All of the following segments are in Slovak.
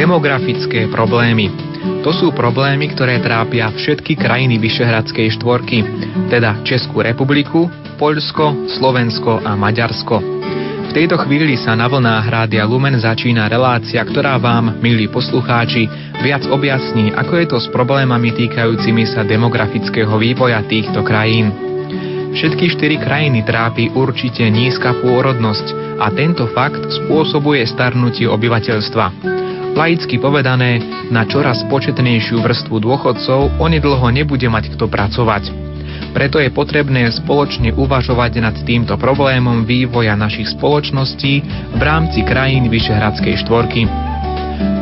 Demografické problémy. To sú problémy, ktoré trápia všetky krajiny Vyšehradskej štvorky, teda Českú republiku, Poľsko, Slovensko a Maďarsko. V tejto chvíli sa na vlnách Rádia Lumen začína relácia, ktorá vám, milí poslucháči, viac objasní, ako je to s problémami týkajúcimi sa demografického vývoja týchto krajín. Všetky štyri krajiny trápi určite nízka pôrodnosť a tento fakt spôsobuje starnutie obyvateľstva. Laicky povedané, na čoraz početnejšiu vrstvu dôchodcov onedlho nebude mať kto pracovať. Preto je potrebné spoločne uvažovať nad týmto problémom vývoja našich spoločností v rámci krajín Vyšehradskej štvorky.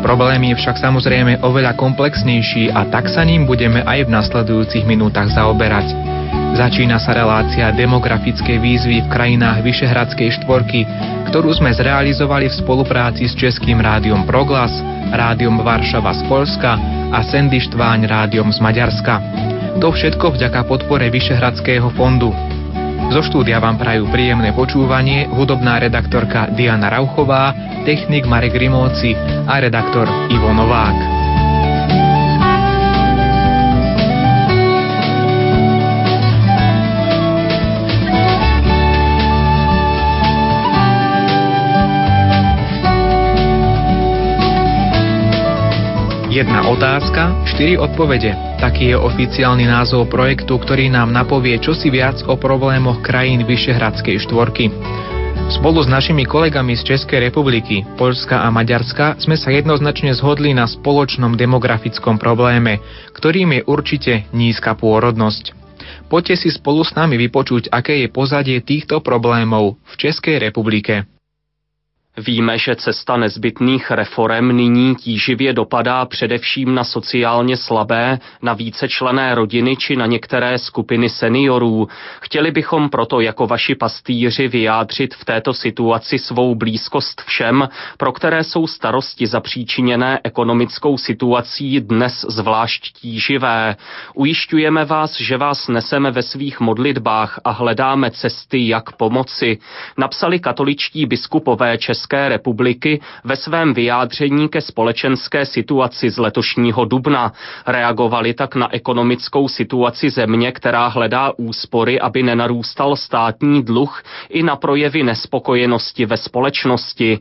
Problém je však samozrejme oveľa komplexnejší a tak sa ním budeme aj v nasledujúcich minútach zaoberať. Začína sa relácia demografickej výzvy v krajinách Vyšehradskej štvorky, ktorú sme zrealizovali v spolupráci s Českým rádiom Proglas, rádiom Varšava z Polska a Sendy Štváň rádiom z Maďarska. To všetko vďaka podpore Vyšehradského fondu. Zo štúdia vám prajú príjemné počúvanie hudobná redaktorka Diana Rauchová, technik Marek Rimóci a redaktor Ivo Novák. Jedna otázka, štyri odpovede. Taký je oficiálny názov projektu, ktorý nám napovie čosi viac o problémoch krajín Vyšehradskej štvorky. Spolu s našimi kolegami z Českej republiky, Poľska a Maďarska sme sa jednoznačne zhodli na spoločnom demografickom probléme, ktorým je určite nízka pôrodnosť. Poďte si spolu s nami vypočuť, aké je pozadie týchto problémov v Českej republike. Víme, že cesta nezbytných reform nyní tíživě dopadá především na sociálně slabé, na vícečlené rodiny či na některé skupiny seniorů. Chtěli bychom proto jako vaši pastýři vyjádřit v této situaci svou blízkost všem, pro které jsou starosti zapříčiněné ekonomickou situací dnes zvlášť tíživé. Ujišťujeme vás, že vás neseme ve svých modlitbách a hledáme cesty, jak pomoci. Napsali katoličtí biskupové České České republiky ve svém vyjádření ke společenské situaci z letošního dubna. Reagovali tak na ekonomickou situaci země, která hledá úspory, aby nenarůstal státní dluh i na projevy nespokojenosti ve společnosti.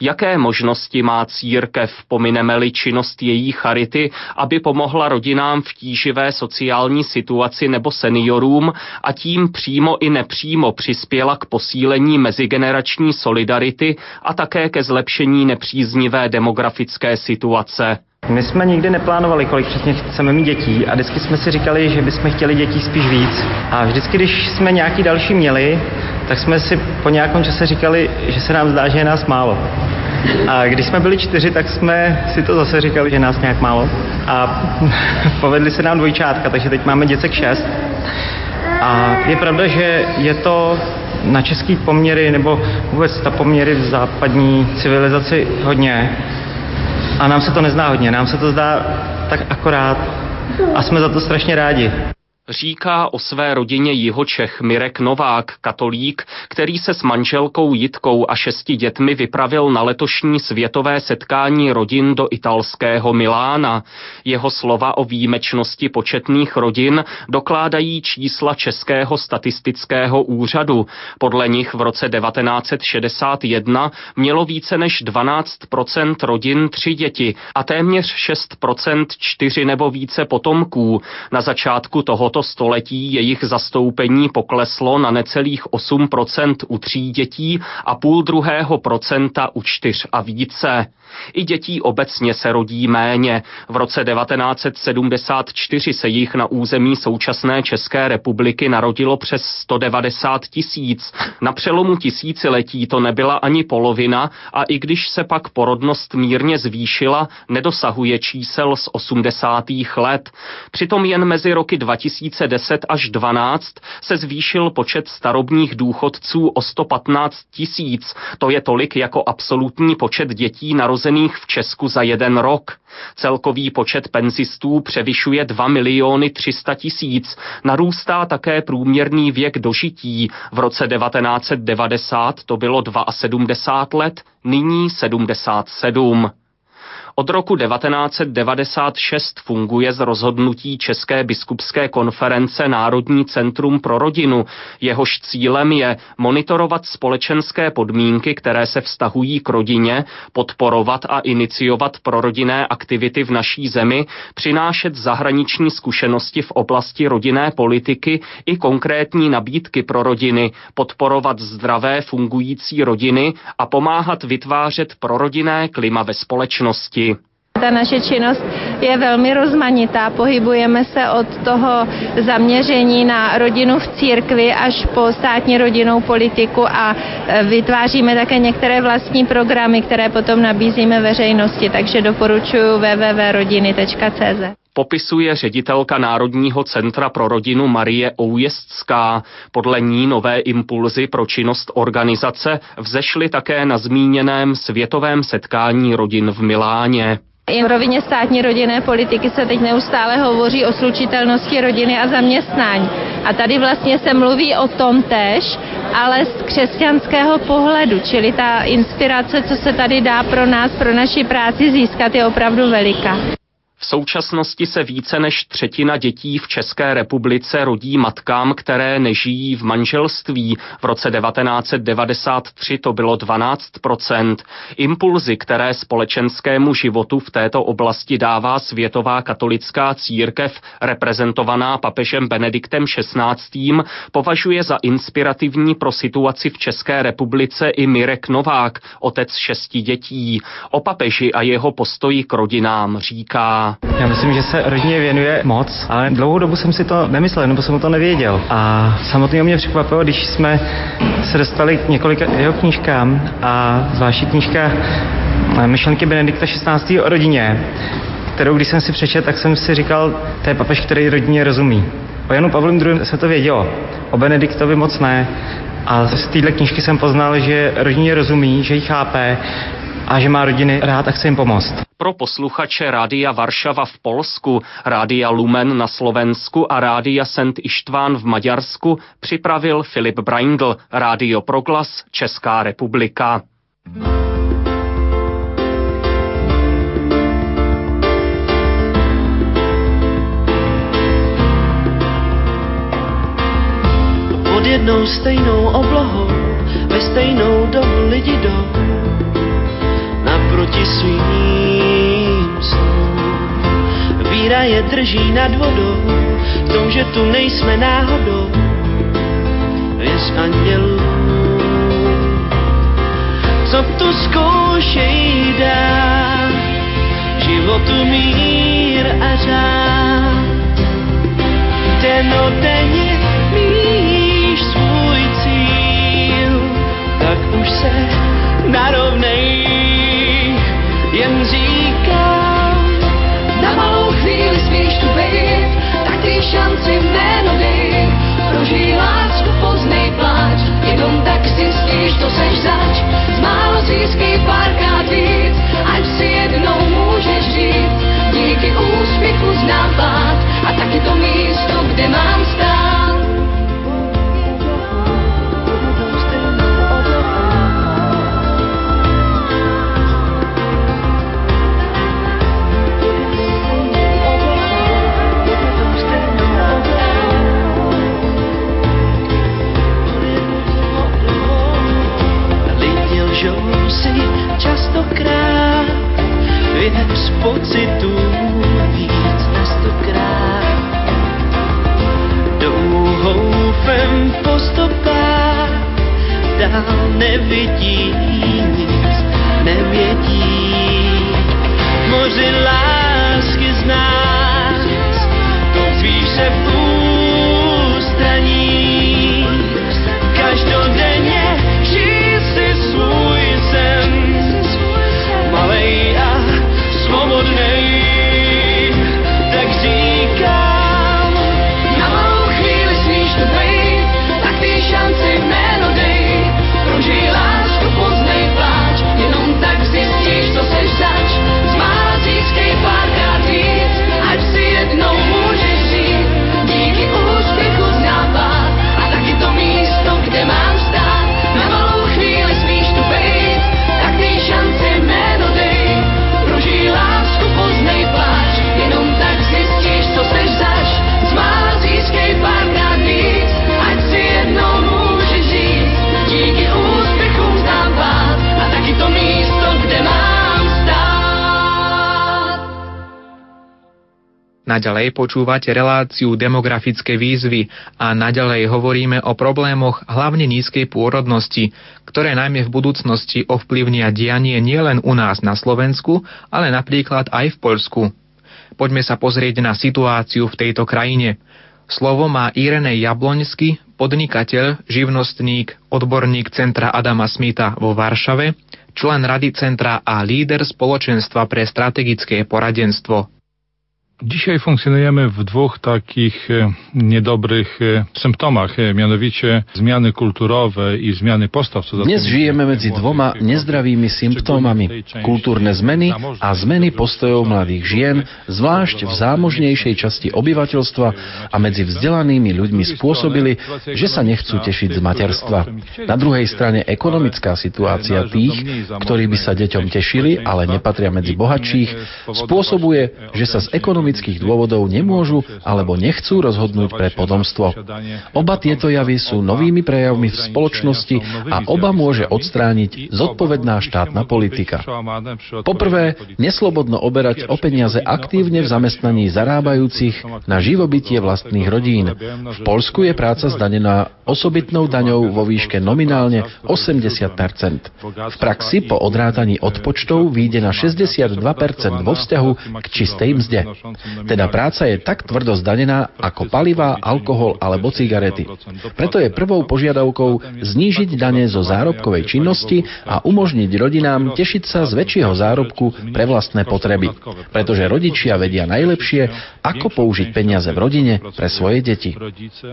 Jaké možnosti má církev, pomineme-li činnost její charity, aby pomohla rodinám v tíživé sociální situaci nebo seniorům a tím přímo i nepřímo přispěla k posílení mezigenerační solidarity a a také ke zlepšení nepříznivé demografické situace. My jsme nikdy neplánovali, kolik přesně chceme mít dětí a vždycky jsme si říkali, že bychom chtěli dětí spíš víc. A vždycky, když jsme nějaký další měli, tak jsme si po nějakém čase říkali, že se nám zdá, že je nás málo. A když jsme byli čtyři, tak jsme si to zase říkali, že nás nějak málo. A povedli se nám dvojčátka, takže teď máme děcek šest. A je pravda, že je to na český poměry nebo vůbec ta poměry v západní civilizaci hodně. A nám se to nezná hodně, nám se to zdá tak akorát a jsme za to strašně rádi. Říká o své rodině Jihočech Mirek Novák, katolík, který se s manželkou Jitkou a šesti dětmi vypravil na letošní světové setkání rodin do italského Milána. Jeho slova o výjimečnosti početných rodin dokládají čísla Českého statistického úřadu. Podle nich v roce 1961 mělo více než 12% rodin tři děti a téměř 6% čtyři nebo více potomků. Na začátku tohoto tohoto století jejich zastoupení pokleslo na necelých 8% u tří dětí a půl druhého procenta u čtyř a více. I dětí obecně se rodí méně. V roce 1974 se jich na území současné České republiky narodilo přes 190 tisíc. Na přelomu tisíciletí to nebyla ani polovina a i když se pak porodnost mírně zvýšila, nedosahuje čísel z 80. let. Přitom jen mezi roky 2010 až 12 se zvýšil počet starobních důchodců o 115 tisíc. To je tolik jako absolutní počet dětí narozených narozených v Česku za jeden rok. Celkový počet penzistů převyšuje 2 miliony 300 tisíc. Narůstá také průměrný věk dožití. V roce 1990 to bylo 72 let, nyní 77. Od roku 1996 funguje z rozhodnutí České biskupské konference Národní centrum pro rodinu. Jehož cílem je monitorovat společenské podmínky, které se vztahují k rodině, podporovat a iniciovat prorodinné aktivity v naší zemi, přinášet zahraniční zkušenosti v oblasti rodinné politiky i konkrétní nabídky pro rodiny, podporovat zdravé fungující rodiny a pomáhat vytvářet prorodinné klima ve společnosti. Ta naše činnost je velmi rozmanitá. Pohybujeme se od toho zaměření na rodinu v církvi až po státní rodinnou politiku a e, vytváříme také některé vlastní programy, které potom nabízíme veřejnosti, takže doporučuji www.rodiny.cz. Popisuje ředitelka Národního centra pro rodinu Marie Oujezdská. Podle ní nové impulzy pro činnost organizace vzešly také na zmíněném světovém setkání rodin v Miláně. I v rovině státní rodinné politiky se teď neustále hovoří o slučitelnosti rodiny a zaměstnání. A tady vlastně se mluví o tom tež, ale z křesťanského pohledu, čili ta inspirace, co se tady dá pro nás, pro naši práci získat, je opravdu veliká. V současnosti se více než třetina dětí v České republice rodí matkám, které nežijí v manželství. V roce 1993 to bylo 12% Impulzy, které společenskému životu v této oblasti dává Světová katolická církev, reprezentovaná papežem Benediktem XVI., považuje za inspirativní pro situaci v České republice i Mirek Novák, otec šesti dětí. O papeži a jeho postoji k rodinám říká. Já myslím, že se rodině věnuje moc, ale dlouhou dobu jsem si to nemyslel, nebo jsem to nevěděl. A samotný mě překvapilo, když jsme se dostali k několika jeho knížkám a zvláštní knížka eh, Myšlenky Benedikta 16. o rodině, kterou když jsem si přečet, tak jsem si říkal, to je papež, který rodině rozumí. O Janu Pavlu II. se to vědělo, o Benediktovi moc ne. A z téhle knížky jsem poznal, že rodině rozumí, že ji chápe a že má rodiny rád a chce jim pomoct pro posluchače Rádia Varšava v Polsku, Rádia Lumen na Slovensku a Rádia Sent Ištván v Maďarsku připravil Filip Braindl, Rádio Proglas, Česká republika. Pod jednou stejnou oblohou, ve stejnou dobu lidi jdou naproti svým snům. Víra je drží nad vodou, v tom, že tu nejsme náhodou. Věř andělů, co tu zkoušej dá, životu mír a řád. Denodenně míš svůj cíl, tak už se narovnej jen říkám, na malou chvíli smíš tu být, tak ty šanci jméno dej, prožij lásku, poznej pláč, jenom tak zjistíš, to seš zač, z málo získej párkrát víc, ať si jednou můžeš říct, díky úspěchu znám pád, a taky to místo, kde mám stát. Pocitů víc na stokrát. Douhoufem po stopách dál nevidí nic, nevědí. Moři lásky Naďalej počúvate reláciu demografické výzvy a naďalej hovoríme o problémoch hlavne nízkej pôrodnosti, ktoré najmä v budúcnosti ovplyvnia dianie nielen u nás na Slovensku, ale napríklad aj v Poľsku. Poďme sa pozrieť na situáciu v tejto krajine. Slovo má Irene Jabloňsky, podnikateľ, živnostník, odborník Centra Adama Smita vo Varšave, člen Rady Centra a líder spoločenstva pre strategické poradenstvo Dzisiaj funkcjonujemy w dwóch takich e, niedobrych e, symptomach, e, mianowicie zmiany kulturowe i zmiany postaw. Co Dnes žijeme medzi dvoma nezdravými symptómami. Kultúrne zmeny a zmeny postojov mladých žien, zvlášť v zámožnejšej časti obyvateľstva a medzi vzdelanými ľuďmi spôsobili, že sa nechcú tešiť z materstva. Na druhej strane ekonomická situácia tých, ktorí by sa deťom tešili, ale nepatria medzi bohatších, spôsobuje, že sa z ekonomických ekonomických dôvodov nemôžu alebo nechcú rozhodnúť pre potomstvo. Oba tieto javy sú novými prejavmi v spoločnosti a oba môže odstrániť zodpovedná štátna politika. Poprvé, neslobodno oberať o peniaze aktívne v zamestnaní zarábajúcich na živobytie vlastných rodín. V Polsku je práca zdanená osobitnou daňou vo výške nominálne 80% V praxi po odrátaní odpočtov výjde na 62 vo vzťahu k čistej mzde. Teda práca je tak tvrdo zdanená ako paliva, alkohol alebo cigarety. Preto je prvou požiadavkou znížiť dane zo zárobkovej činnosti a umožniť rodinám tešiť sa z väčšieho zárobku pre vlastné potreby. Pretože rodičia vedia najlepšie, ako použiť peniaze v rodine pre svoje deti.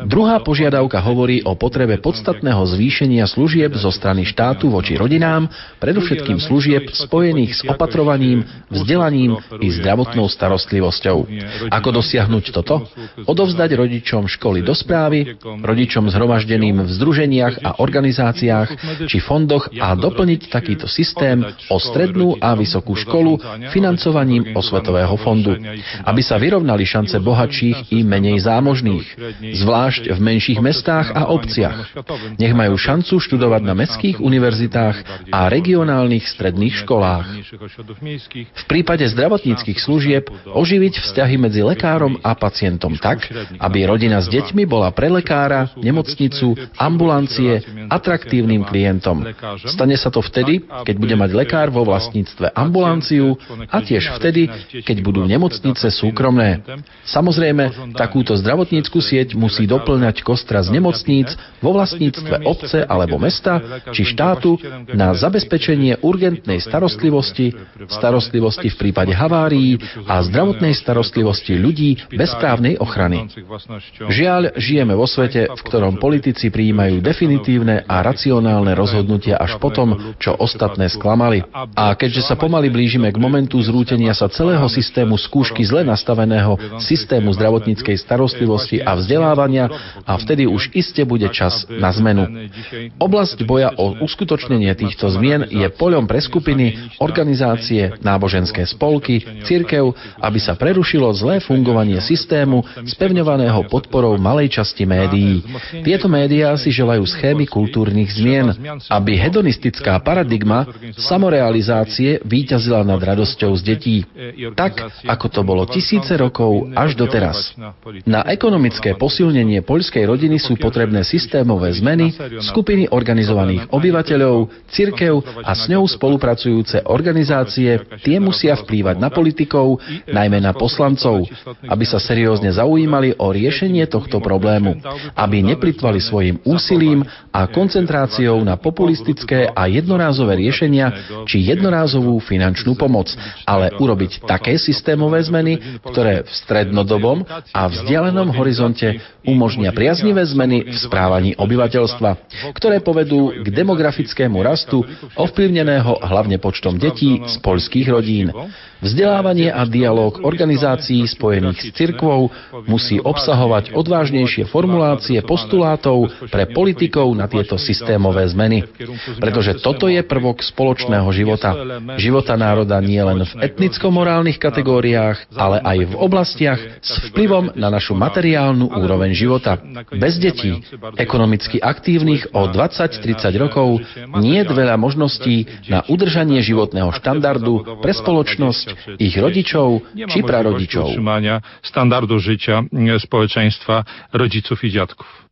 Druhá požiadavka hovorí o potrebe podstatného zvýšenia služieb zo strany štátu voči rodinám, predovšetkým služieb spojených s opatrovaním, vzdelaním i zdravotnou starostlivosťou rodičov. Ako dosiahnuť toto? Odovzdať rodičom školy do správy, rodičom zhromaždeným v združeniach a organizáciách či fondoch a doplniť takýto systém o strednú a vysokú školu financovaním osvetového fondu, aby sa vyrovnali šance bohatších i menej zámožných, zvlášť v menších mestách a obciach. Nech majú šancu študovať na mestských univerzitách a regionálnych stredných školách. V prípade zdravotníckých služieb oživiť vzťahy medzi lekárom a pacientom tak, aby rodina s deťmi bola pre lekára, nemocnicu, ambulancie atraktívnym klientom. Stane sa to vtedy, keď bude mať lekár vo vlastníctve ambulanciu a tiež vtedy, keď budú nemocnice súkromné. Samozrejme, takúto zdravotníckú sieť musí doplňať kostra z nemocníc vo vlastníctve obce alebo mesta či štátu na zabezpečenie urgentnej starostlivosti, starostlivosti v prípade havárií a zdravotnej starostlivosti ľudí bez právnej ochrany. Žiaľ, žijeme vo svete, v ktorom politici prijímajú definitívne a racionálne rozhodnutia až potom, čo ostatné sklamali. A keďže sa pomaly blížime k momentu zrútenia sa celého systému skúšky zle nastaveného systému zdravotníckej starostlivosti a vzdelávania a vtedy už iste bude čas na zmenu. Oblasť boja o uskutočnenie týchto zmien je poľom pre skupiny, organizácie, náboženské spolky, cirkev, aby sa pre prerušilo zlé fungovanie systému spevňovaného podporou malej časti médií. Tieto médiá si želajú schémy kultúrnych zmien, aby hedonistická paradigma samorealizácie výťazila nad radosťou z detí. Tak, ako to bolo tisíce rokov až doteraz. Na ekonomické posilnenie poľskej rodiny sú potrebné systémové zmeny, skupiny organizovaných obyvateľov, cirkev a s ňou spolupracujúce organizácie, tie musia vplývať na politikov, najmä na poslancov, aby sa seriózne zaujímali o riešenie tohto problému, aby neplitvali svojim úsilím a koncentráciou na populistické a jednorázové riešenia či jednorázovú finančnú pomoc, ale urobiť také systémové zmeny, ktoré v strednodobom a vzdialenom horizonte umožnia priaznivé zmeny v správaní obyvateľstva, ktoré povedú k demografickému rastu ovplyvneného hlavne počtom detí z poľských rodín. Vzdelávanie a dialog organizácií spojených s cirkvou musí obsahovať odvážnejšie formulácie postulátov pre politikov na tieto systémové zmeny. Pretože toto je prvok spoločného života. Života národa nie len v etnicko-morálnych kategóriách, ale aj v oblastiach s vplyvom na našu materiálnu úroveň života. Bez detí, ekonomicky aktívnych o 20-30 rokov, nie je veľa možností na udržanie životného štandardu pre spoločnosť ich rodičov či prarodičov rodičov. standardu życia społeczeństwa rodziców i dziadków.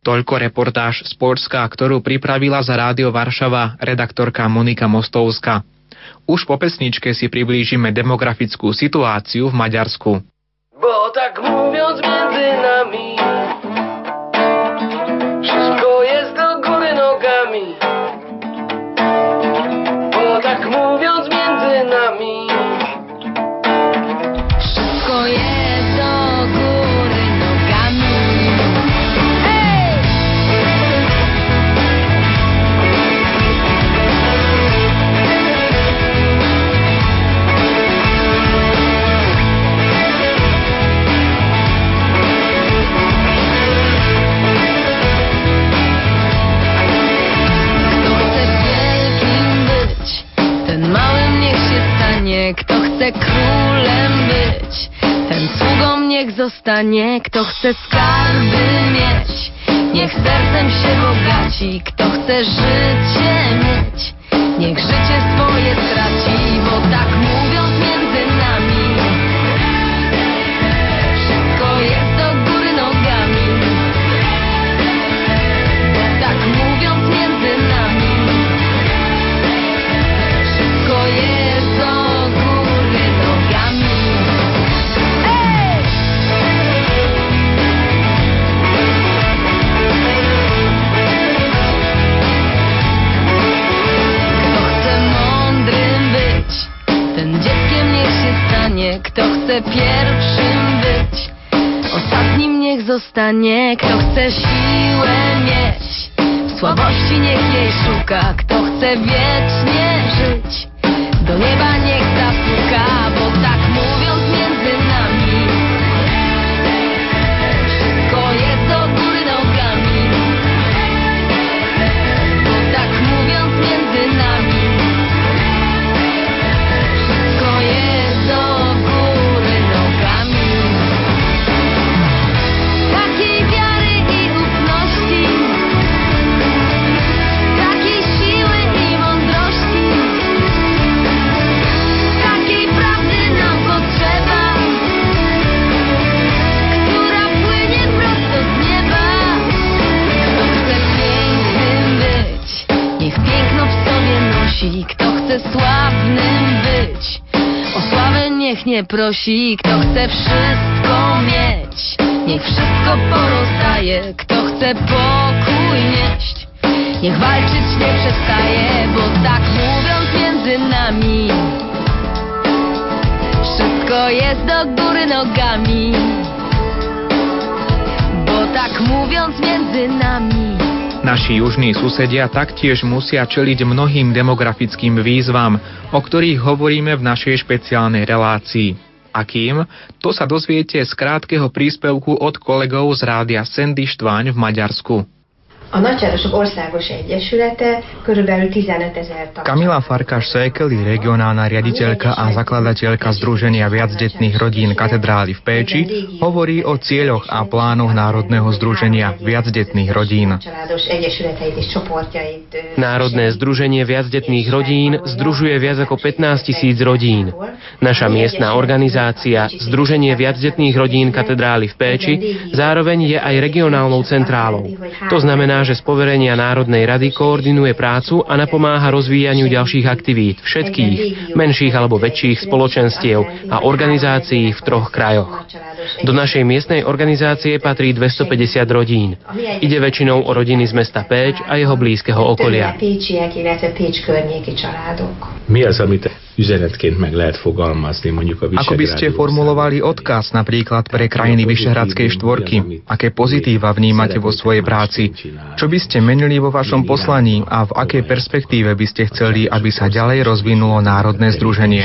Toľko reportáž z Polska, ktorú pripravila za Rádio Varšava redaktorka Monika Mostovska. Už po pesničke si priblížime demografickú situáciu v Maďarsku. Bo tak mówiąc między nami Królem być, ten sługą niech zostanie. Kto chce skarby mieć, niech sercem się bogaci. Kto chce życie mieć, niech życie swoje straci, bo tak mówiąc stanie Kto chce pierwszym być Ostatnim niech zostanie, kto chce siłę mieć. Słabości niech jej szuka, kto chce wiecznie żyć. Do nieba niech zapuka, nosi. Kto chce sławnym być, o sławę niech nie prosi. Kto chce wszystko mieć, niech wszystko porozdaje. Kto chce pokój nieść, niech walczyć nie przestaje, bo tak mówiąc między nami, wszystko jest do góry nogami. Bo tak mówiąc między nami. Naši južní susedia taktiež musia čeliť mnohým demografickým výzvam, o ktorých hovoríme v našej špeciálnej relácii. Akým? To sa dozviete z krátkeho príspevku od kolegov z rádia Sendy Štváň v Maďarsku. A Nagyvárosok Országos Egyesülete körülbelül 15 ezer tag. Kamila Farkáš Sékely, regionálna riaditeľka a zakladateľka Združenia viacdetných rodín katedrály v Péči, hovorí o cieľoch a plánoch Národného združenia viacdetných rodín. Národné združenie viacdetných rodín združuje viac ako 15 tisíc rodín. Naša miestna organizácia, Združenie viacdetných rodín katedrály v Péči, zároveň je aj regionálnou centrálou. To znamená, že z poverenia Národnej rady koordinuje prácu a napomáha rozvíjaniu ďalších aktivít všetkých, menších alebo väčších spoločenstiev a organizácií v troch krajoch. Do našej miestnej organizácie patrí 250 rodín. Ide väčšinou o rodiny z mesta Péč a jeho blízkeho okolia. Mi az, amit üzenetként meg lehet fogalmazni mondjuk a Ako by ste formulovali odkaz napríklad pre krajiny Vyšehradskej štvorky? Aké pozitíva vnímate vo svojej práci? Čo by ste menili vo vašom poslaní a v akej perspektíve by ste chceli, aby sa ďalej rozvinulo Národné združenie?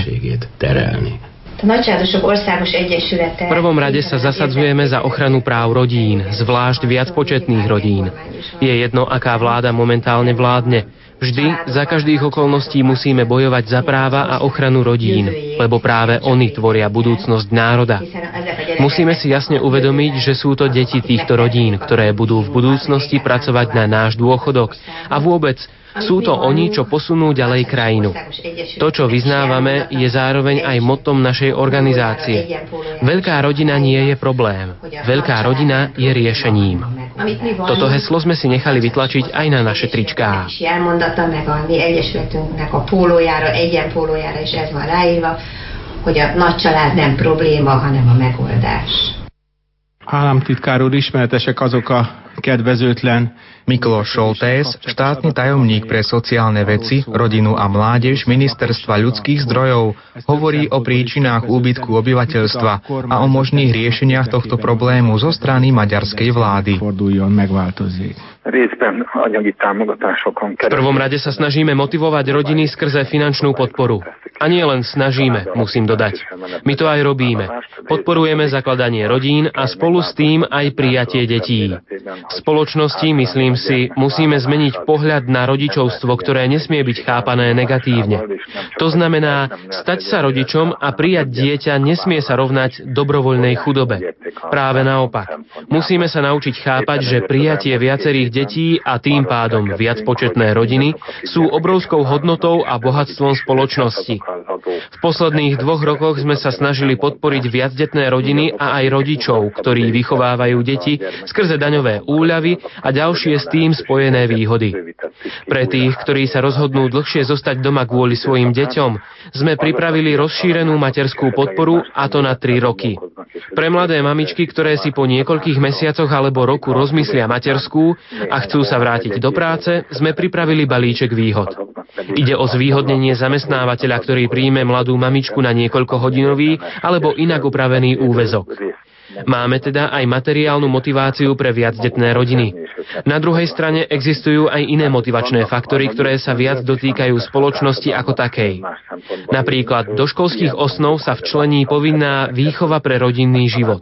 V prvom rade sa zasadzujeme za ochranu práv rodín, zvlášť viacpočetných rodín. Je jedno, aká vláda momentálne vládne. Vždy, za každých okolností musíme bojovať za práva a ochranu rodín, lebo práve oni tvoria budúcnosť národa. Musíme si jasne uvedomiť, že sú to deti týchto rodín, ktoré budú v budúcnosti pracovať na náš dôchodok a vôbec sú to oni, čo posunú ďalej krajinu. To, čo vyznávame, je zároveň aj motom našej organizácie. Veľká rodina nie je problém. Veľká rodina je riešením. Toto heslo sme si nechali vytlačiť aj na naše tričká. hogy a nagy család nem probléma, hanem a megoldás. Államtitkár úr, ismeretesek azok a Mikloš Šoltés, štátny tajomník pre sociálne veci, rodinu a mládež Ministerstva ľudských zdrojov, hovorí o príčinách úbytku obyvateľstva a o možných riešeniach tohto problému zo strany maďarskej vlády. V prvom rade sa snažíme motivovať rodiny skrze finančnú podporu. A nie len snažíme, musím dodať. My to aj robíme. Podporujeme zakladanie rodín a spolu s tým aj prijatie detí. V spoločnosti, myslím si, musíme zmeniť pohľad na rodičovstvo, ktoré nesmie byť chápané negatívne. To znamená, stať sa rodičom a prijať dieťa nesmie sa rovnať dobrovoľnej chudobe. Práve naopak. Musíme sa naučiť chápať, že prijatie viacerých detí a tým pádom viac početné rodiny sú obrovskou hodnotou a bohatstvom spoločnosti. V posledných dvoch rokoch sme sa snažili podporiť viacdetné rodiny a aj rodičov, ktorí vychovávajú deti skrze daňové úľavy a ďalšie s tým spojené výhody. Pre tých, ktorí sa rozhodnú dlhšie zostať doma kvôli svojim deťom, sme pripravili rozšírenú materskú podporu a to na 3 roky. Pre mladé mamičky, ktoré si po niekoľkých mesiacoch alebo roku rozmyslia materskú a chcú sa vrátiť do práce, sme pripravili balíček výhod. Ide o zvýhodnenie zamestnávateľa, ktorý príjme mladú mamičku na niekoľko hodinový alebo inak upravený úvezok. Máme teda aj materiálnu motiváciu pre viacdetné rodiny. Na druhej strane existujú aj iné motivačné faktory, ktoré sa viac dotýkajú spoločnosti ako takej. Napríklad do školských osnov sa včlení povinná výchova pre rodinný život.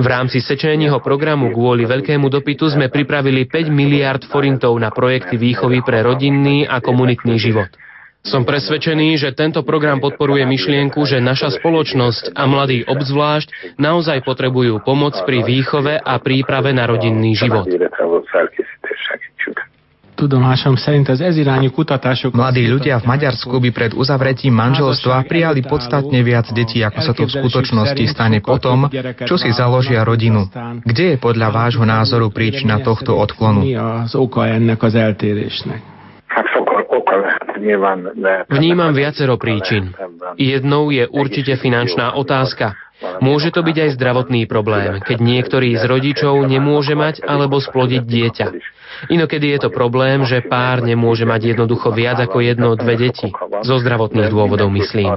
V rámci sečeného programu kvôli veľkému dopytu sme pripravili 5 miliard forintov na projekty výchovy pre rodinný a komunitný život. Som presvedčený, že tento program podporuje myšlienku, že naša spoločnosť a mladí obzvlášť naozaj potrebujú pomoc pri výchove a príprave na rodinný život. Mladí ľudia v Maďarsku by pred uzavretím manželstva prijali podstatne viac detí, ako sa to v skutočnosti stane potom, čo si založia rodinu. Kde je podľa vášho názoru príčina tohto odklonu? Vnímam viacero príčin. Jednou je určite finančná otázka. Môže to byť aj zdravotný problém, keď niektorý z rodičov nemôže mať alebo splodiť dieťa. Inokedy je to problém, že pár nemôže mať jednoducho viac ako jedno, dve deti. Zo zdravotných dôvodov myslím.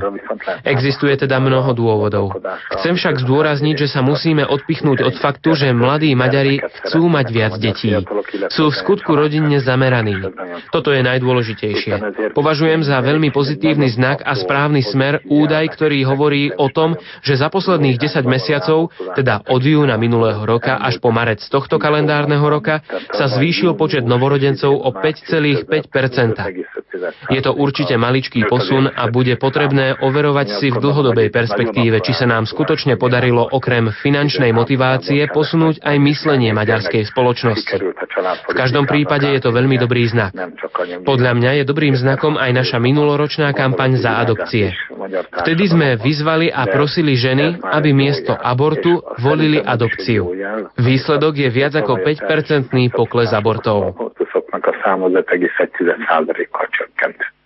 Existuje teda mnoho dôvodov. Chcem však zdôrazniť, že sa musíme odpichnúť od faktu, že mladí Maďari chcú mať viac detí. Sú v skutku rodinne zameraní. Toto je najdôležitejšie. Považujem za veľmi pozitívny znak a správny smer údaj, ktorý hovorí o tom, že za posledných 10 mesiacov, teda od júna minulého roka až po marec tohto kalendárneho roka, sa zvýšil zvýšil počet novorodencov o 5,5 Je to určite maličký posun a bude potrebné overovať si v dlhodobej perspektíve, či sa nám skutočne podarilo okrem finančnej motivácie posunúť aj myslenie maďarskej spoločnosti. V každom prípade je to veľmi dobrý znak. Podľa mňa je dobrým znakom aj naša minuloročná kampaň za adopcie. Vtedy sme vyzvali a prosili ženy, aby miesto abortu volili adopciu. Výsledok je viac ako 5-percentný pokles abortov. a száma 5,1%-kal csökkent.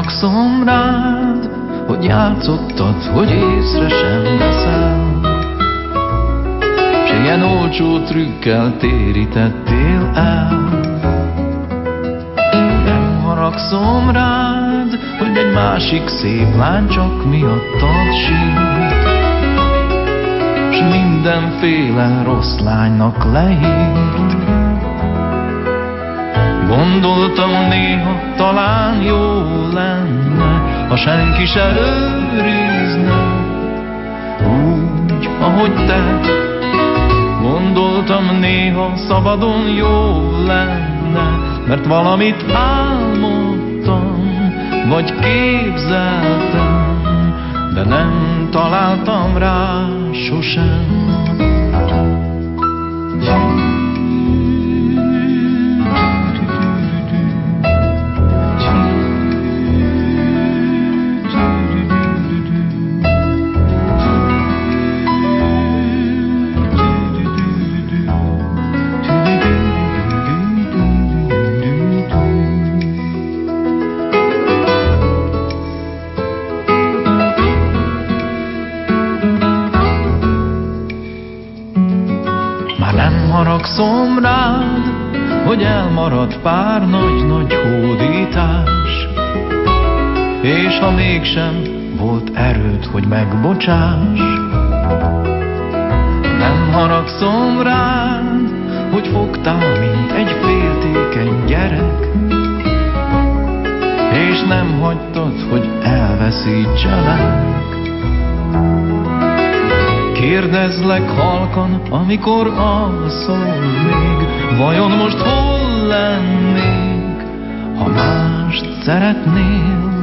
haragszom rád, hogy játszottad, hogy észre sem veszel. S ilyen olcsó trükkel térítettél el. Nem haragszom rád, hogy egy másik szép lány csak miattad sírt. mindenféle rossz lánynak leírt. Gondoltam néha talán jó lenne, ha senki se őrizne, úgy, ahogy te. Gondoltam néha szabadon jó lenne, mert valamit álmodtam, vagy képzeltem, de nem találtam rá sosem. Mégsem volt erőd, hogy megbocsáss, nem haragszom rád, hogy fogtál, mint egy féltékeny gyerek, és nem hagytad, hogy elveszítselek. Kérdezlek halkan, amikor alszol még, vajon most hol lennék, ha mást szeretnél?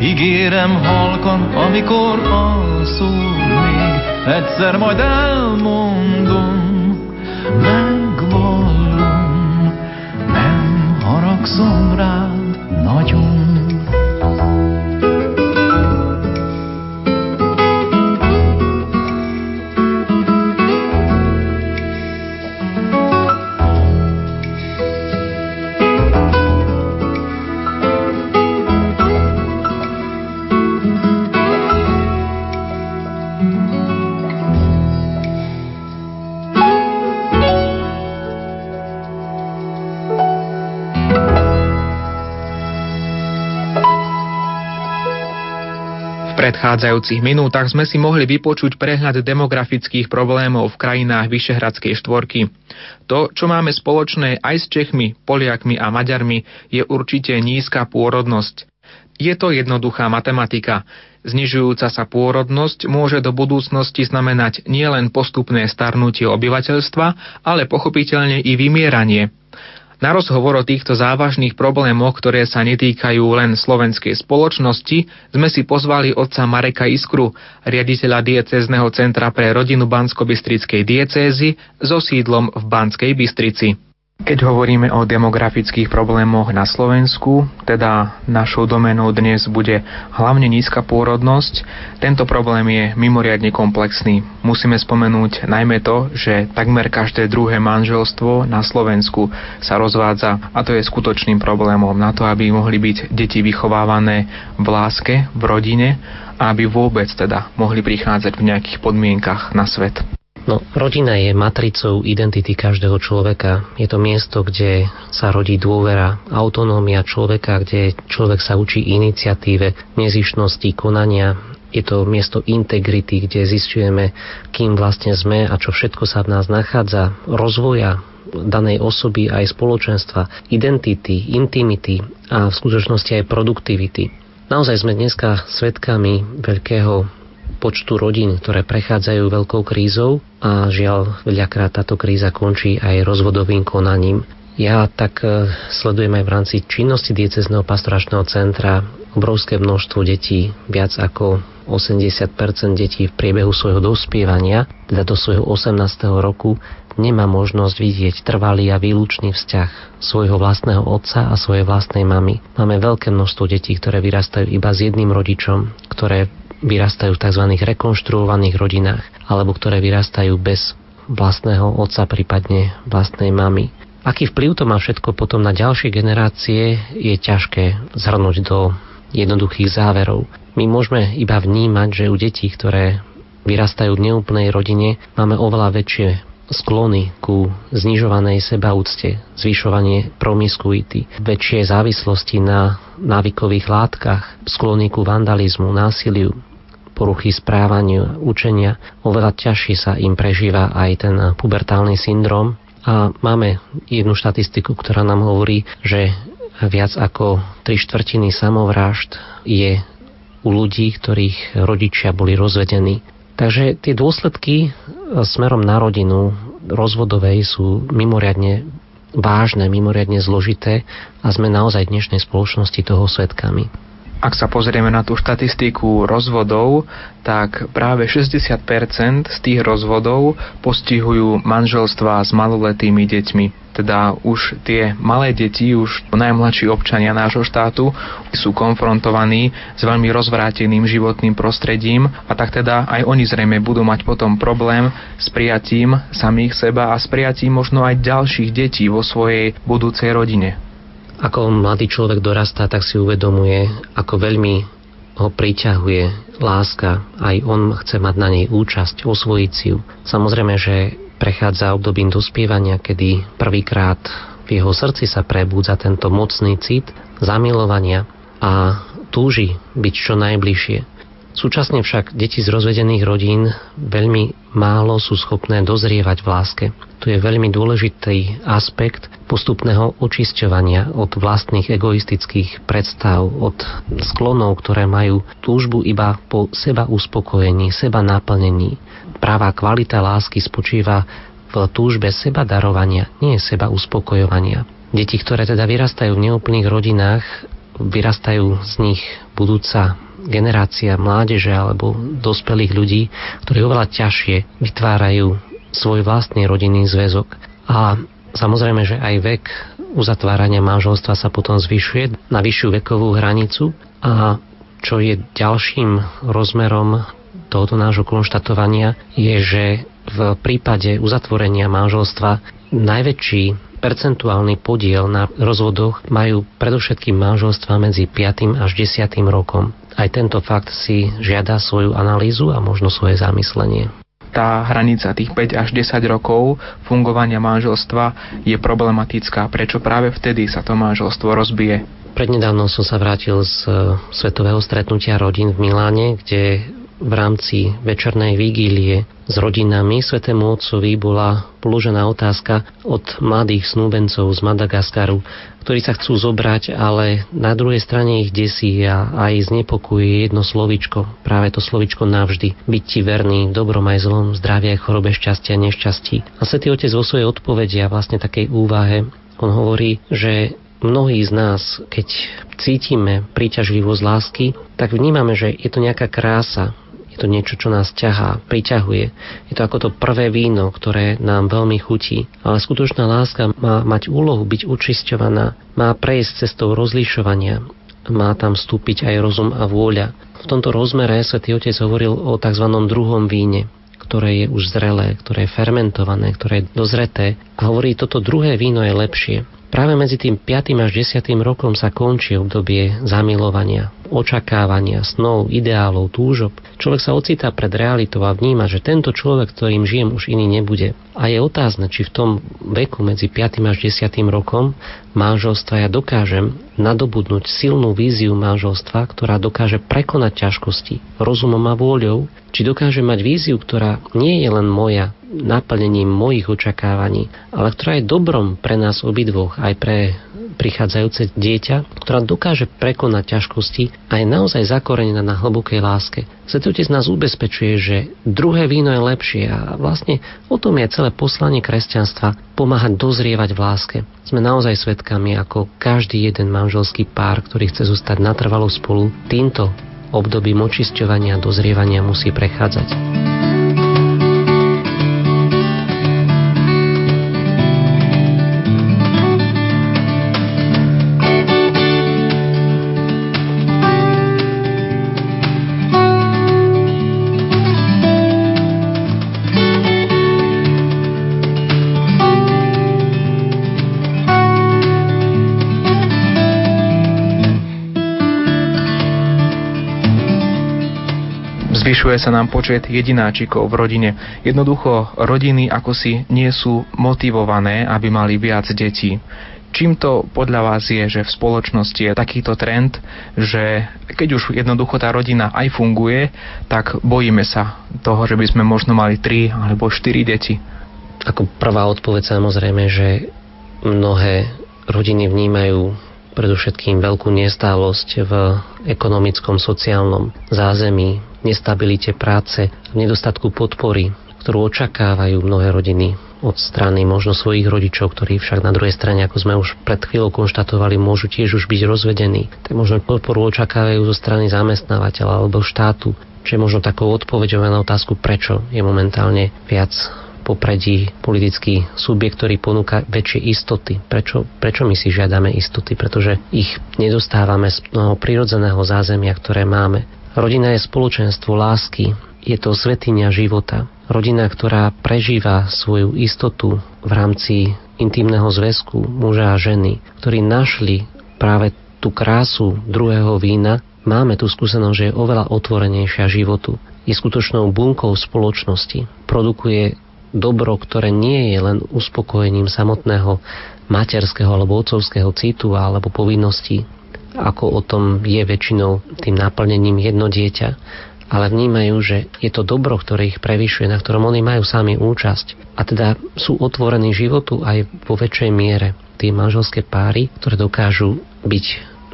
Ígérem halkan, amikor alszol még, egyszer majd elmondom, megvallom, nem haragszom rád predchádzajúcich minútach sme si mohli vypočuť prehľad demografických problémov v krajinách Vyšehradskej štvorky. To, čo máme spoločné aj s Čechmi, Poliakmi a Maďarmi, je určite nízka pôrodnosť. Je to jednoduchá matematika. Znižujúca sa pôrodnosť môže do budúcnosti znamenať nielen postupné starnutie obyvateľstva, ale pochopiteľne i vymieranie. Na rozhovor o týchto závažných problémoch, ktoré sa netýkajú len slovenskej spoločnosti, sme si pozvali otca Mareka Iskru, riaditeľa diecézneho centra pre rodinu Bansko-Bystrickej diecézy so sídlom v Banskej Bystrici. Keď hovoríme o demografických problémoch na Slovensku, teda našou domenou dnes bude hlavne nízka pôrodnosť, tento problém je mimoriadne komplexný. Musíme spomenúť najmä to, že takmer každé druhé manželstvo na Slovensku sa rozvádza a to je skutočným problémom na to, aby mohli byť deti vychovávané v láske, v rodine a aby vôbec teda mohli prichádzať v nejakých podmienkach na svet. No, rodina je matricou identity každého človeka. Je to miesto, kde sa rodí dôvera, autonómia človeka, kde človek sa učí iniciatíve, nezišnosti, konania. Je to miesto integrity, kde zistujeme, kým vlastne sme a čo všetko sa v nás nachádza, rozvoja danej osoby aj spoločenstva, identity, intimity a v skutočnosti aj produktivity. Naozaj sme dneska svetkami veľkého počtu rodín, ktoré prechádzajú veľkou krízou a žiaľ veľakrát táto kríza končí aj rozvodovým konaním. Ja tak e, sledujem aj v rámci činnosti diecezného pastoračného centra obrovské množstvo detí, viac ako 80% detí v priebehu svojho dospievania, teda do svojho 18. roku, nemá možnosť vidieť trvalý a výlučný vzťah svojho vlastného otca a svojej vlastnej mamy. Máme veľké množstvo detí, ktoré vyrastajú iba s jedným rodičom, ktoré vyrastajú v tzv. rekonštruovaných rodinách alebo ktoré vyrastajú bez vlastného otca, prípadne vlastnej mamy. Aký vplyv to má všetko potom na ďalšie generácie, je ťažké zhrnúť do jednoduchých záverov. My môžeme iba vnímať, že u detí, ktoré vyrastajú v neúplnej rodine, máme oveľa väčšie sklony ku znižovanej sebaúcte, zvyšovanie promiskuity, väčšie závislosti na návykových látkach, sklony ku vandalizmu, násiliu, poruchy správania, učenia, oveľa ťažšie sa im prežíva aj ten pubertálny syndrom. A máme jednu štatistiku, ktorá nám hovorí, že viac ako tri štvrtiny samovrážd je u ľudí, ktorých rodičia boli rozvedení. Takže tie dôsledky smerom na rodinu rozvodovej sú mimoriadne vážne, mimoriadne zložité a sme naozaj v dnešnej spoločnosti toho svetkami. Ak sa pozrieme na tú štatistiku rozvodov, tak práve 60% z tých rozvodov postihujú manželstva s maloletými deťmi. Teda už tie malé deti, už najmladší občania nášho štátu sú konfrontovaní s veľmi rozvráteným životným prostredím a tak teda aj oni zrejme budú mať potom problém s prijatím samých seba a s prijatím možno aj ďalších detí vo svojej budúcej rodine. Ako mladý človek dorastá, tak si uvedomuje, ako veľmi ho priťahuje láska, aj on chce mať na nej účasť, osvojiť si ju. Samozrejme, že prechádza obdobím dospievania, kedy prvýkrát v jeho srdci sa prebúdza tento mocný cit zamilovania a túži byť čo najbližšie. Súčasne však deti z rozvedených rodín veľmi málo sú schopné dozrievať v láske. Tu je veľmi dôležitý aspekt postupného očisťovania od vlastných egoistických predstav, od sklonov, ktoré majú túžbu iba po seba uspokojení, seba naplnení. Práva kvalita lásky spočíva v túžbe seba darovania, nie seba uspokojovania. Deti, ktoré teda vyrastajú v neúplných rodinách, vyrastajú z nich budúca generácia mládeže alebo dospelých ľudí, ktorí oveľa ťažšie vytvárajú svoj vlastný rodinný zväzok. A samozrejme, že aj vek uzatvárania manželstva sa potom zvyšuje na vyššiu vekovú hranicu a čo je ďalším rozmerom tohoto nášho konštatovania je, že v prípade uzatvorenia manželstva najväčší percentuálny podiel na rozvodoch majú predovšetkým manželstva medzi 5. až 10. rokom. Aj tento fakt si žiada svoju analýzu a možno svoje zamyslenie tá hranica tých 5 až 10 rokov fungovania manželstva je problematická. Prečo práve vtedy sa to manželstvo rozbije? Prednedávno som sa vrátil z e, svetového stretnutia rodín v Miláne, kde v rámci večernej vigílie s rodinami Svetému Otcovi bola položená otázka od mladých snúbencov z Madagaskaru, ktorí sa chcú zobrať, ale na druhej strane ich desí a aj znepokuje jedno slovičko, práve to slovičko navždy. Byť ti verný, dobrom aj zlom, zdravie, chorobe, šťastia, nešťastí. A Svetý Otec vo svojej odpovedi a vlastne takej úvahe, on hovorí, že mnohí z nás, keď cítime príťažlivosť lásky, tak vnímame, že je to nejaká krása, to niečo, čo nás ťahá, priťahuje. Je to ako to prvé víno, ktoré nám veľmi chutí. Ale skutočná láska má mať úlohu byť učisťovaná, má prejsť cestou rozlišovania, má tam vstúpiť aj rozum a vôľa. V tomto rozmere svätý Otec hovoril o tzv. druhom víne, ktoré je už zrelé, ktoré je fermentované, ktoré je dozreté a hovorí, toto druhé víno je lepšie. Práve medzi tým 5. až 10. rokom sa končí obdobie zamilovania, očakávania, snov, ideálov, túžob. Človek sa ocitá pred realitou a vníma, že tento človek, ktorým žijem, už iný nebude. A je otázne, či v tom veku medzi 5. až 10. rokom manželstva ja dokážem nadobudnúť silnú víziu manželstva, ktorá dokáže prekonať ťažkosti rozumom a vôľou, či dokážem mať víziu, ktorá nie je len moja, naplnením mojich očakávaní, ale ktorá je dobrom pre nás obidvoch, aj pre prichádzajúce dieťa, ktorá dokáže prekonať ťažkosti a je naozaj zakorenená na hlbokej láske. Svetý Otec nás ubezpečuje, že druhé víno je lepšie a vlastne o tom je celé poslanie kresťanstva pomáhať dozrievať v láske. Sme naozaj svetkami, ako každý jeden manželský pár, ktorý chce zostať natrvalo spolu, týmto obdobím očisťovania a dozrievania musí prechádzať. Zvyšuje sa nám počet jedináčikov v rodine. Jednoducho rodiny ako si nie sú motivované, aby mali viac detí. Čím to podľa vás je, že v spoločnosti je takýto trend, že keď už jednoducho tá rodina aj funguje, tak bojíme sa toho, že by sme možno mali 3 alebo 4 deti? Ako prvá odpoveď samozrejme, že mnohé rodiny vnímajú predovšetkým veľkú nestálosť v ekonomickom, sociálnom zázemí, nestabilite práce, nedostatku podpory, ktorú očakávajú mnohé rodiny od strany možno svojich rodičov, ktorí však na druhej strane, ako sme už pred chvíľou konštatovali, môžu tiež už byť rozvedení. Tak možno podporu očakávajú zo strany zamestnávateľa alebo štátu. Čiže možno takou odpoveďou na otázku, prečo je momentálne viac popredí politický subjekt, ktorý ponúka väčšie istoty. Prečo, prečo my si žiadame istoty? Pretože ich nedostávame z toho prirodzeného zázemia, ktoré máme. Rodina je spoločenstvo lásky, je to svetinia života. Rodina, ktorá prežíva svoju istotu v rámci intimného zväzku muža a ženy, ktorí našli práve tú krásu druhého vína, máme tú skúsenosť, že je oveľa otvorenejšia životu. Je skutočnou bunkou spoločnosti. Produkuje dobro, ktoré nie je len uspokojením samotného materského alebo otcovského citu alebo povinnosti, ako o tom je väčšinou tým naplnením jedno dieťa, ale vnímajú, že je to dobro, ktoré ich prevyšuje, na ktorom oni majú sami účasť. A teda sú otvorení životu aj vo väčšej miere. Tie manželské páry, ktoré dokážu byť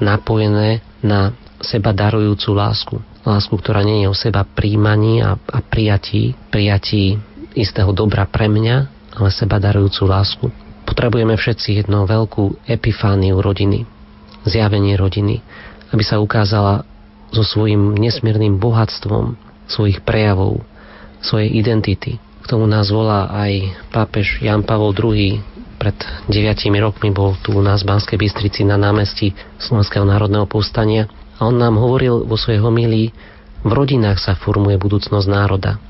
napojené na seba darujúcu lásku. Lásku, ktorá nie je o seba príjmaní a, a prijatí, prijatí istého dobra pre mňa, ale seba darujúcu lásku. Potrebujeme všetci jednu veľkú epifániu rodiny, zjavenie rodiny, aby sa ukázala so svojím nesmiernym bohatstvom svojich prejavov, svojej identity. K tomu nás volá aj pápež Jan Pavol II. Pred deviatimi rokmi bol tu u nás v Banskej Bystrici na námestí Slovenského národného povstania a on nám hovoril vo svojej homílii, v rodinách sa formuje budúcnosť národa.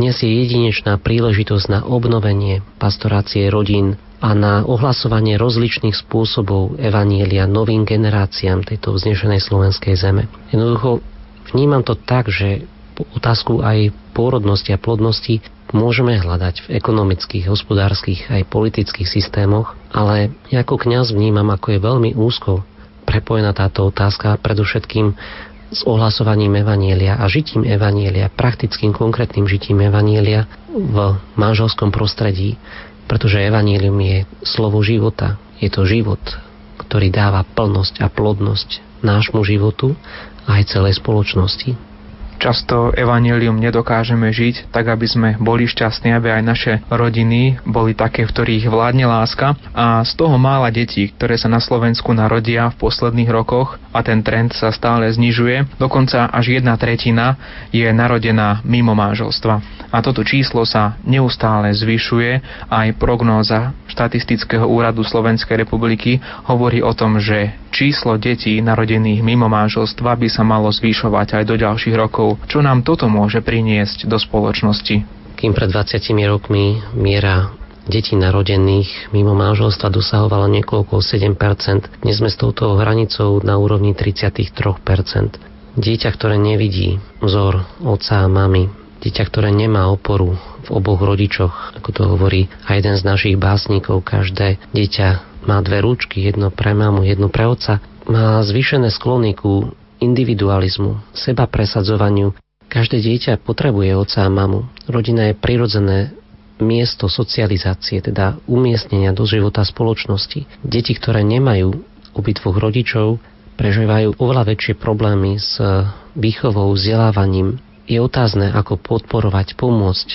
Dnes je jedinečná príležitosť na obnovenie pastorácie rodín a na ohlasovanie rozličných spôsobov evanielia novým generáciám tejto vznešenej slovenskej zeme. Jednoducho vnímam to tak, že otázku aj pôrodnosti a plodnosti môžeme hľadať v ekonomických, hospodárskych aj politických systémoch, ale ako kňaz vnímam, ako je veľmi úzko prepojená táto otázka predovšetkým s ohlasovaním Evanielia a žitím Evanielia, praktickým konkrétnym žitím Evanielia v manželskom prostredí, pretože Evanielium je slovo života, je to život, ktorý dáva plnosť a plodnosť nášmu životu a aj celej spoločnosti. Často evanelium nedokážeme žiť tak, aby sme boli šťastní, aby aj naše rodiny boli také, v ktorých vládne láska. A z toho mála detí, ktoré sa na Slovensku narodia v posledných rokoch a ten trend sa stále znižuje, dokonca až jedna tretina je narodená mimo manželstva. A toto číslo sa neustále zvyšuje aj prognóza štatistického úradu Slovenskej republiky hovorí o tom, že číslo detí narodených mimo manželstva by sa malo zvyšovať aj do ďalších rokov. Čo nám toto môže priniesť do spoločnosti? Kým pred 20 rokmi miera detí narodených mimo manželstva dosahovala niekoľko 7%, dnes sme s touto hranicou na úrovni 33%. Dieťa, ktoré nevidí vzor otca a mamy, dieťa, ktoré nemá oporu v oboch rodičoch, ako to hovorí aj jeden z našich básnikov, každé dieťa má dve rúčky, jedno pre mamu, jedno pre otca, má zvýšené sklony ku individualizmu, seba presadzovaniu. Každé dieťa potrebuje otca a mamu. Rodina je prirodzené miesto socializácie, teda umiestnenia do života spoločnosti. Deti, ktoré nemajú obidvoch rodičov, prežívajú oveľa väčšie problémy s výchovou, vzdelávaním. Je otázne, ako podporovať, pomôcť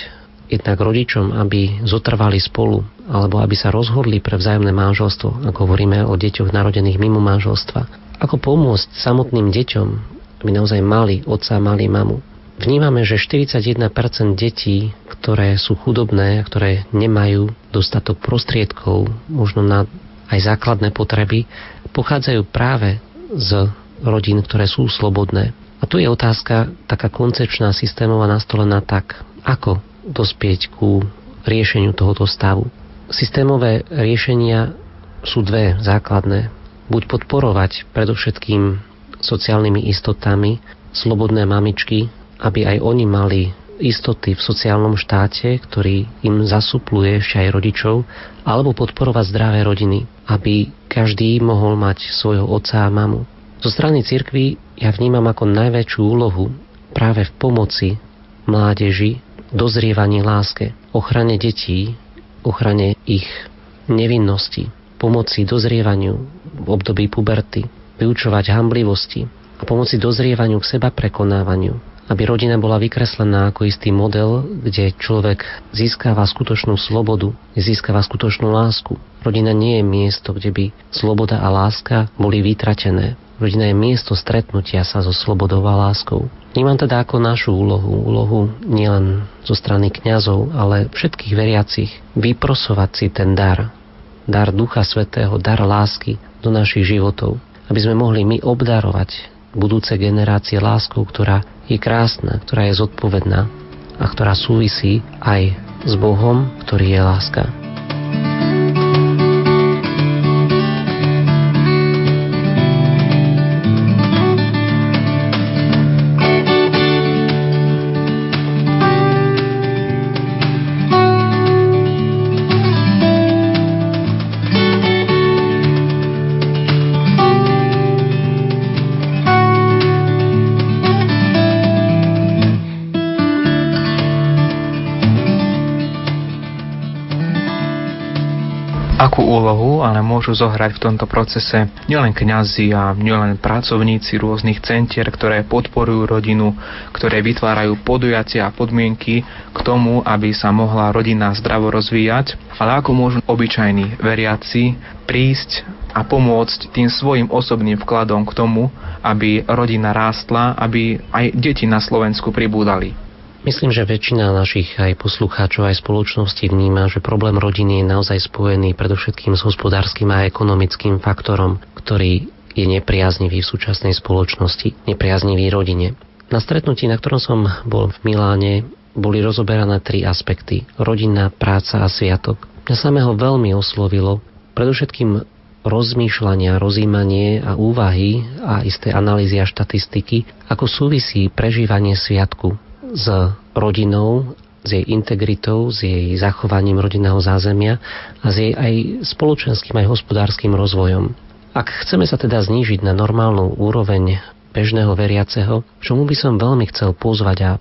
jednak rodičom, aby zotrvali spolu, alebo aby sa rozhodli pre vzájomné manželstvo, ako hovoríme o deťoch narodených mimo manželstva. Ako pomôcť samotným deťom, aby naozaj mali otca, mali mamu. Vnímame, že 41% detí, ktoré sú chudobné a ktoré nemajú dostatok prostriedkov, možno na aj základné potreby, pochádzajú práve z rodín, ktoré sú slobodné. A tu je otázka taká koncepčná, systémová nastolená tak, ako dospieť ku riešeniu tohoto stavu. Systémové riešenia sú dve základné. Buď podporovať predovšetkým sociálnymi istotami slobodné mamičky, aby aj oni mali istoty v sociálnom štáte, ktorý im zasupluje ešte aj rodičov, alebo podporovať zdravé rodiny, aby každý mohol mať svojho otca a mamu. Zo strany cirkvy ja vnímam ako najväčšiu úlohu práve v pomoci mládeži, dozrievaní láske, ochrane detí, ochrane ich nevinnosti, pomoci dozrievaniu v období puberty, vyučovať hamblivosti a pomoci dozrievaniu k seba prekonávaniu, aby rodina bola vykreslená ako istý model, kde človek získava skutočnú slobodu, získava skutočnú lásku. Rodina nie je miesto, kde by sloboda a láska boli vytratené. Rodina je miesto stretnutia sa so slobodou a láskou. Vnímam teda ako našu úlohu, úlohu nielen zo strany kňazov, ale všetkých veriacich, vyprosovať si ten dar, dar Ducha Svetého, dar lásky do našich životov, aby sme mohli my obdarovať budúce generácie láskou, ktorá je krásna, ktorá je zodpovedná a ktorá súvisí aj s Bohom, ktorý je láska. Úlohu ale môžu zohrať v tomto procese nielen kňazi a nielen pracovníci rôznych centier, ktoré podporujú rodinu, ktoré vytvárajú podujacia a podmienky k tomu, aby sa mohla rodina zdravo rozvíjať, ale ako môžu obyčajní veriaci prísť a pomôcť tým svojim osobným vkladom k tomu, aby rodina rástla, aby aj deti na Slovensku pribúdali. Myslím, že väčšina našich aj poslucháčov, aj spoločnosti vníma, že problém rodiny je naozaj spojený predovšetkým s hospodárskym a ekonomickým faktorom, ktorý je nepriaznivý v súčasnej spoločnosti, nepriaznivý rodine. Na stretnutí, na ktorom som bol v Miláne, boli rozoberané tri aspekty. Rodina, práca a sviatok. Mňa samého veľmi oslovilo predovšetkým rozmýšľania, rozímanie a úvahy a isté analýzy a štatistiky, ako súvisí prežívanie sviatku s rodinou, s jej integritou, s jej zachovaním rodinného zázemia a s jej aj spoločenským, aj hospodárskym rozvojom. Ak chceme sa teda znížiť na normálnu úroveň bežného veriaceho, čomu by som veľmi chcel pozvať a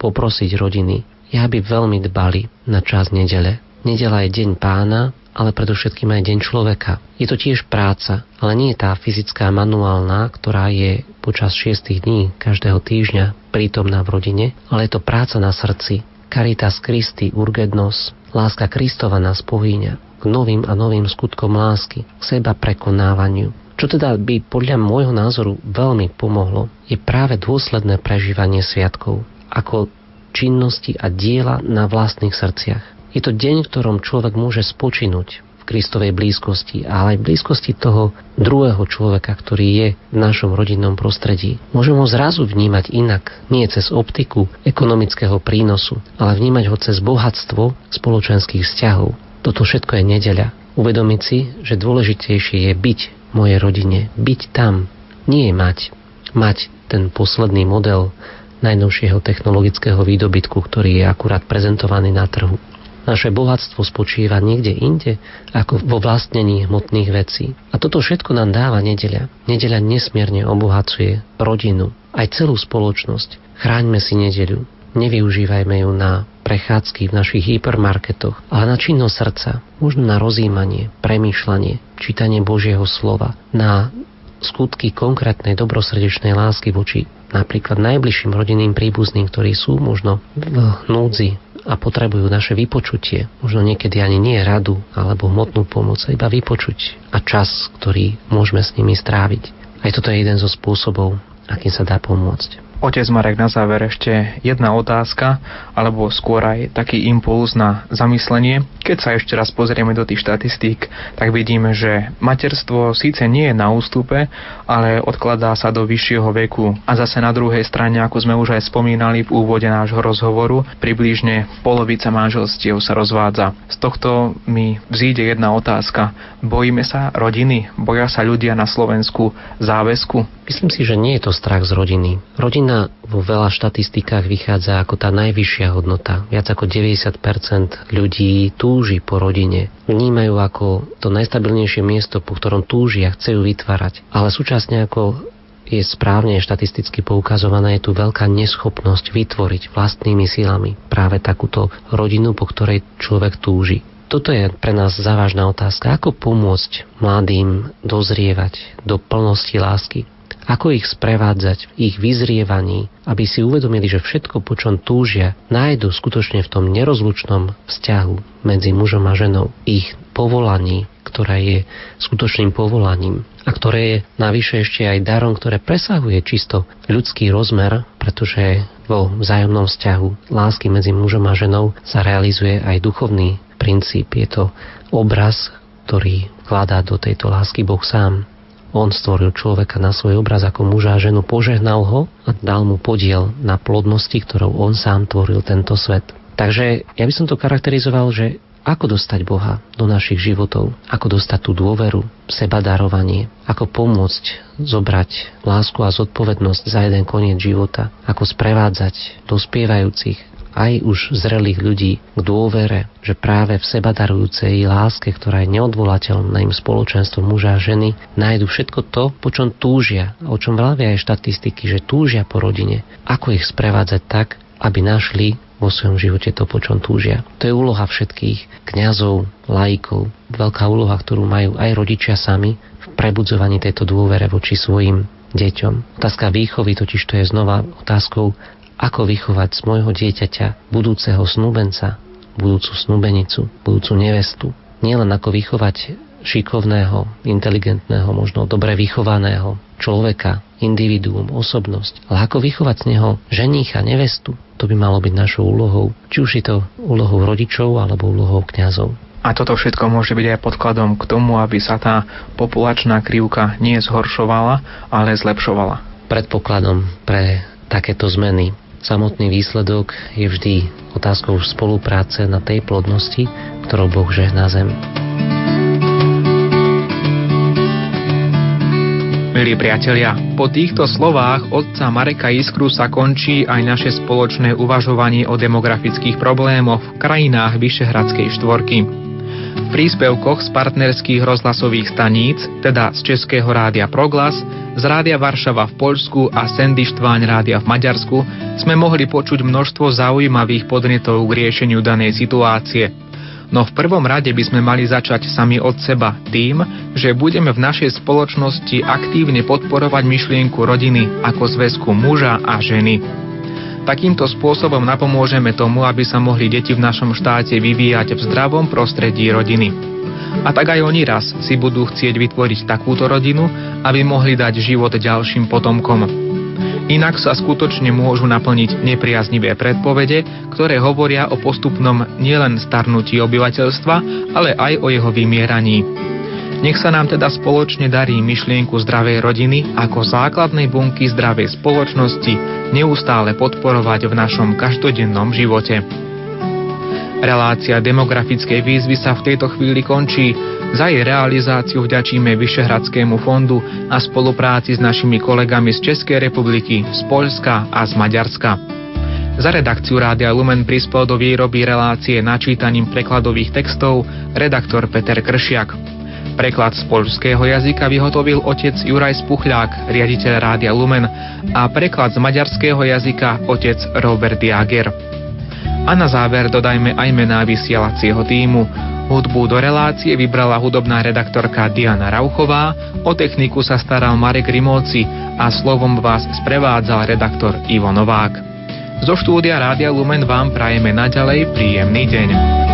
poprosiť rodiny, je, aby veľmi dbali na čas nedele. Nedela je deň pána, ale predovšetkým aj deň človeka. Je to tiež práca, ale nie je tá fyzická manuálna, ktorá je počas šiestých dní každého týždňa prítomná v rodine, ale je to práca na srdci. Caritas Christi urgednos, láska Kristova nás pohýňa k novým a novým skutkom lásky, k seba prekonávaniu. Čo teda by podľa môjho názoru veľmi pomohlo, je práve dôsledné prežívanie sviatkov ako činnosti a diela na vlastných srdciach. Je to deň, v ktorom človek môže spočinúť v Kristovej blízkosti, ale aj v blízkosti toho druhého človeka, ktorý je v našom rodinnom prostredí. Môžeme ho zrazu vnímať inak, nie cez optiku ekonomického prínosu, ale vnímať ho cez bohatstvo spoločenských vzťahov. Toto všetko je nedeľa. Uvedomiť si, že dôležitejšie je byť v mojej rodine, byť tam, nie je mať. Mať ten posledný model najnovšieho technologického výdobytku, ktorý je akurát prezentovaný na trhu. Naše bohatstvo spočíva niekde inde, ako vo vlastnení hmotných vecí. A toto všetko nám dáva nedeľa. Nedeľa nesmierne obohacuje rodinu, aj celú spoločnosť. Chráňme si nedeľu. Nevyužívajme ju na prechádzky v našich hypermarketoch, ale na činnosť srdca, možno na rozímanie, premýšľanie, čítanie Božieho slova, na skutky konkrétnej dobrosrdečnej lásky voči napríklad najbližším rodinným príbuzným, ktorí sú možno v núdzi, a potrebujú naše vypočutie, možno niekedy ani nie radu alebo hmotnú pomoc, iba vypočuť a čas, ktorý môžeme s nimi stráviť. Aj toto je jeden zo spôsobov, akým sa dá pomôcť. Otec Marek, na záver ešte jedna otázka, alebo skôr aj taký impuls na zamyslenie. Keď sa ešte raz pozrieme do tých štatistík, tak vidíme, že materstvo síce nie je na ústupe, ale odkladá sa do vyššieho veku. A zase na druhej strane, ako sme už aj spomínali v úvode nášho rozhovoru, približne polovica manželstiev sa rozvádza. Z tohto mi vzíde jedna otázka. Bojíme sa rodiny? Boja sa ľudia na Slovensku záväzku? Myslím si, že nie je to strach z rodiny. Rodina vo veľa štatistikách vychádza ako tá najvyššia hodnota. Viac ako 90% ľudí túži po rodine. Vnímajú ako to najstabilnejšie miesto, po ktorom túžia, chcú vytvárať. Ale súčasne ako je správne štatisticky poukazovaná, je tu veľká neschopnosť vytvoriť vlastnými silami práve takúto rodinu, po ktorej človek túži. Toto je pre nás závažná otázka. Ako pomôcť mladým dozrievať do plnosti lásky? Ako ich sprevádzať v ich vyzrievaní, aby si uvedomili, že všetko, po čom túžia, nájdu skutočne v tom nerozlučnom vzťahu medzi mužom a ženou, ich povolaní, ktoré je skutočným povolaním a ktoré je navyše ešte aj darom, ktoré presahuje čisto ľudský rozmer, pretože vo vzájomnom vzťahu lásky medzi mužom a ženou sa realizuje aj duchovný princíp. Je to obraz, ktorý vkladá do tejto lásky Boh sám. On stvoril človeka na svoj obraz ako muža a ženu, požehnal ho a dal mu podiel na plodnosti, ktorou on sám tvoril tento svet. Takže ja by som to charakterizoval, že ako dostať Boha do našich životov, ako dostať tú dôveru, seba darovanie, ako pomôcť zobrať lásku a zodpovednosť za jeden koniec života, ako sprevádzať dospievajúcich aj už zrelých ľudí k dôvere, že práve v seba darujúcej láske, ktorá je neodvolateľným spoločenstvom muža a ženy, nájdu všetko to, po čom túžia, o čom vravia aj štatistiky, že túžia po rodine. Ako ich sprevádzať tak, aby našli vo svojom živote to, po čom túžia. To je úloha všetkých kňazov, laikov, veľká úloha, ktorú majú aj rodičia sami v prebudzovaní tejto dôvere voči svojim deťom. Otázka výchovy totiž to je znova otázkou ako vychovať z môjho dieťaťa budúceho snúbenca, budúcu snúbenicu, budúcu nevestu. Nielen ako vychovať šikovného, inteligentného, možno dobre vychovaného človeka, individuum, osobnosť, ale ako vychovať z neho ženícha, nevestu, to by malo byť našou úlohou, či už je to úlohou rodičov alebo úlohou kňazov. A toto všetko môže byť aj podkladom k tomu, aby sa tá populačná krivka nie zhoršovala, ale zlepšovala. Predpokladom pre takéto zmeny Samotný výsledok je vždy otázkou spolupráce na tej plodnosti, ktorou Boh žehná zem. Milí priatelia, po týchto slovách otca Mareka Iskru sa končí aj naše spoločné uvažovanie o demografických problémoch v krajinách Vyšehradskej štvorky. Príspevkoch z partnerských rozhlasových staníc, teda z Českého rádia Proglas, z Rádia Varšava v Poľsku a Sendištváň rádia v Maďarsku sme mohli počuť množstvo zaujímavých podnetov k riešeniu danej situácie. No v prvom rade by sme mali začať sami od seba tým, že budeme v našej spoločnosti aktívne podporovať myšlienku rodiny ako zväzku muža a ženy. Takýmto spôsobom napomôžeme tomu, aby sa mohli deti v našom štáte vyvíjať v zdravom prostredí rodiny. A tak aj oni raz si budú chcieť vytvoriť takúto rodinu, aby mohli dať život ďalším potomkom. Inak sa skutočne môžu naplniť nepriaznivé predpovede, ktoré hovoria o postupnom nielen starnutí obyvateľstva, ale aj o jeho vymieraní. Nech sa nám teda spoločne darí myšlienku zdravej rodiny ako základnej bunky zdravej spoločnosti neustále podporovať v našom každodennom živote. Relácia demografickej výzvy sa v tejto chvíli končí. Za jej realizáciu vďačíme Vyšehradskému fondu a spolupráci s našimi kolegami z Českej republiky, z Poľska a z Maďarska. Za redakciu Rádia Lumen prispel do výroby relácie načítaním prekladových textov redaktor Peter Kršiak. Preklad z poľského jazyka vyhotovil otec Juraj Spuchľák, riaditeľ Rádia Lumen a preklad z maďarského jazyka otec Robert Jager. A na záver dodajme aj mená vysielacieho týmu. Hudbu do relácie vybrala hudobná redaktorka Diana Rauchová, o techniku sa staral Marek Rimóci a slovom vás sprevádzal redaktor Ivo Novák. Zo štúdia Rádia Lumen vám prajeme naďalej príjemný deň.